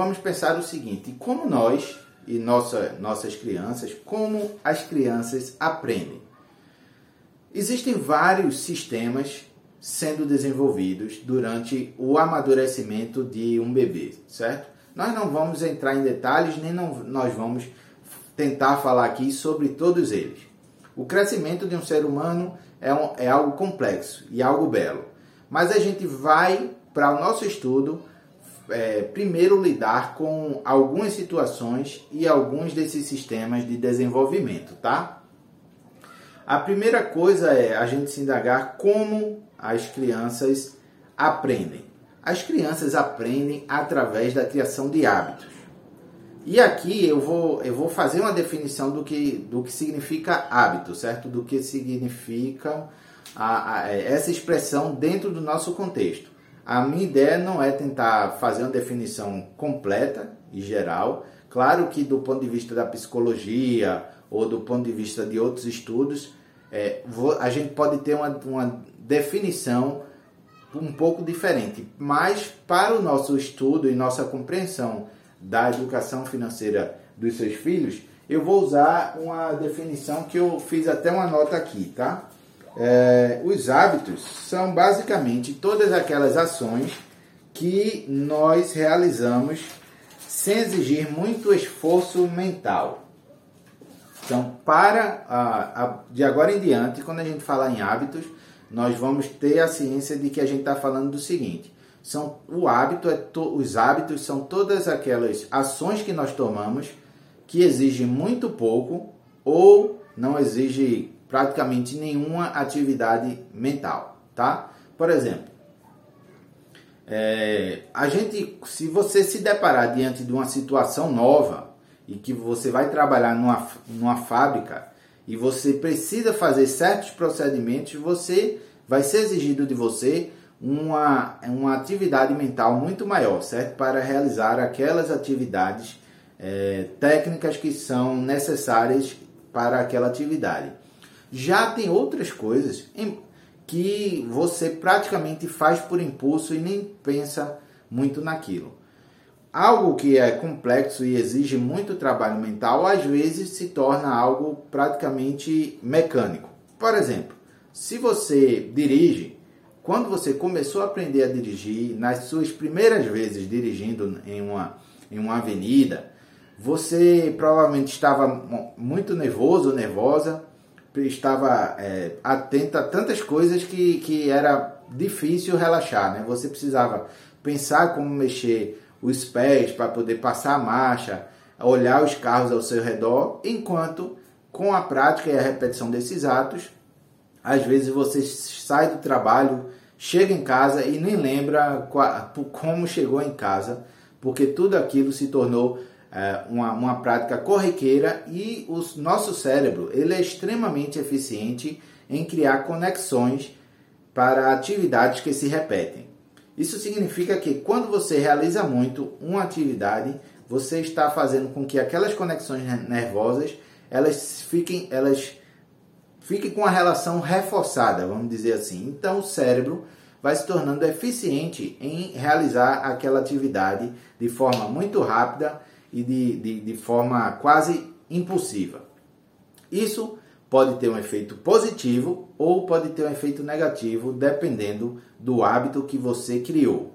vamos pensar o seguinte: como nós e nossa, nossas crianças, como as crianças aprendem? Existem vários sistemas sendo desenvolvidos durante o amadurecimento de um bebê, certo? Nós não vamos entrar em detalhes, nem não, nós vamos tentar falar aqui sobre todos eles. O crescimento de um ser humano é, um, é algo complexo e algo belo, mas a gente vai, para o nosso estudo, é, primeiro lidar com algumas situações e alguns desses sistemas de desenvolvimento, tá? A primeira coisa é a gente se indagar como as crianças aprendem. As crianças aprendem através da criação de hábitos. E aqui eu vou, eu vou fazer uma definição do que, do que significa hábito, certo? Do que significa a, a, essa expressão dentro do nosso contexto. A minha ideia não é tentar fazer uma definição completa e geral. Claro que do ponto de vista da psicologia ou do ponto de vista de outros estudos, é, a gente pode ter uma, uma definição um pouco diferente, mas para o nosso estudo e nossa compreensão da educação financeira dos seus filhos, eu vou usar uma definição que eu fiz até uma nota aqui, tá? É, os hábitos são basicamente todas aquelas ações que nós realizamos sem exigir muito esforço mental. Então, para a, a, de agora em diante, quando a gente falar em hábitos, nós vamos ter a ciência de que a gente está falando do seguinte: são o hábito é to, os hábitos são todas aquelas ações que nós tomamos que exigem muito pouco ou não exigem praticamente nenhuma atividade mental, tá? Por exemplo, é, a gente, se você se deparar diante de uma situação nova e que você vai trabalhar numa, numa fábrica e você precisa fazer certos procedimentos, você vai ser exigido de você uma, uma atividade mental muito maior, certo? Para realizar aquelas atividades é, técnicas que são necessárias para aquela atividade. Já tem outras coisas que você praticamente faz por impulso e nem pensa muito naquilo. Algo que é complexo e exige muito trabalho mental, às vezes se torna algo praticamente mecânico. Por exemplo, se você dirige, quando você começou a aprender a dirigir, nas suas primeiras vezes dirigindo em uma, em uma avenida, você provavelmente estava muito nervoso ou nervosa, estava é, atento a tantas coisas que, que era difícil relaxar, né? Você precisava pensar como mexer os pés para poder passar a marcha, olhar os carros ao seu redor, enquanto com a prática e a repetição desses atos, às vezes você sai do trabalho, chega em casa e nem lembra como chegou em casa, porque tudo aquilo se tornou uma, uma prática corriqueira e o nosso cérebro ele é extremamente eficiente em criar conexões para atividades que se repetem. Isso significa que quando você realiza muito uma atividade, você está fazendo com que aquelas conexões nervosas elas fiquem, elas fiquem com a relação reforçada, vamos dizer assim. Então o cérebro vai se tornando eficiente em realizar aquela atividade de forma muito rápida e de, de, de forma quase impulsiva. Isso pode ter um efeito positivo ou pode ter um efeito negativo, dependendo do hábito que você criou.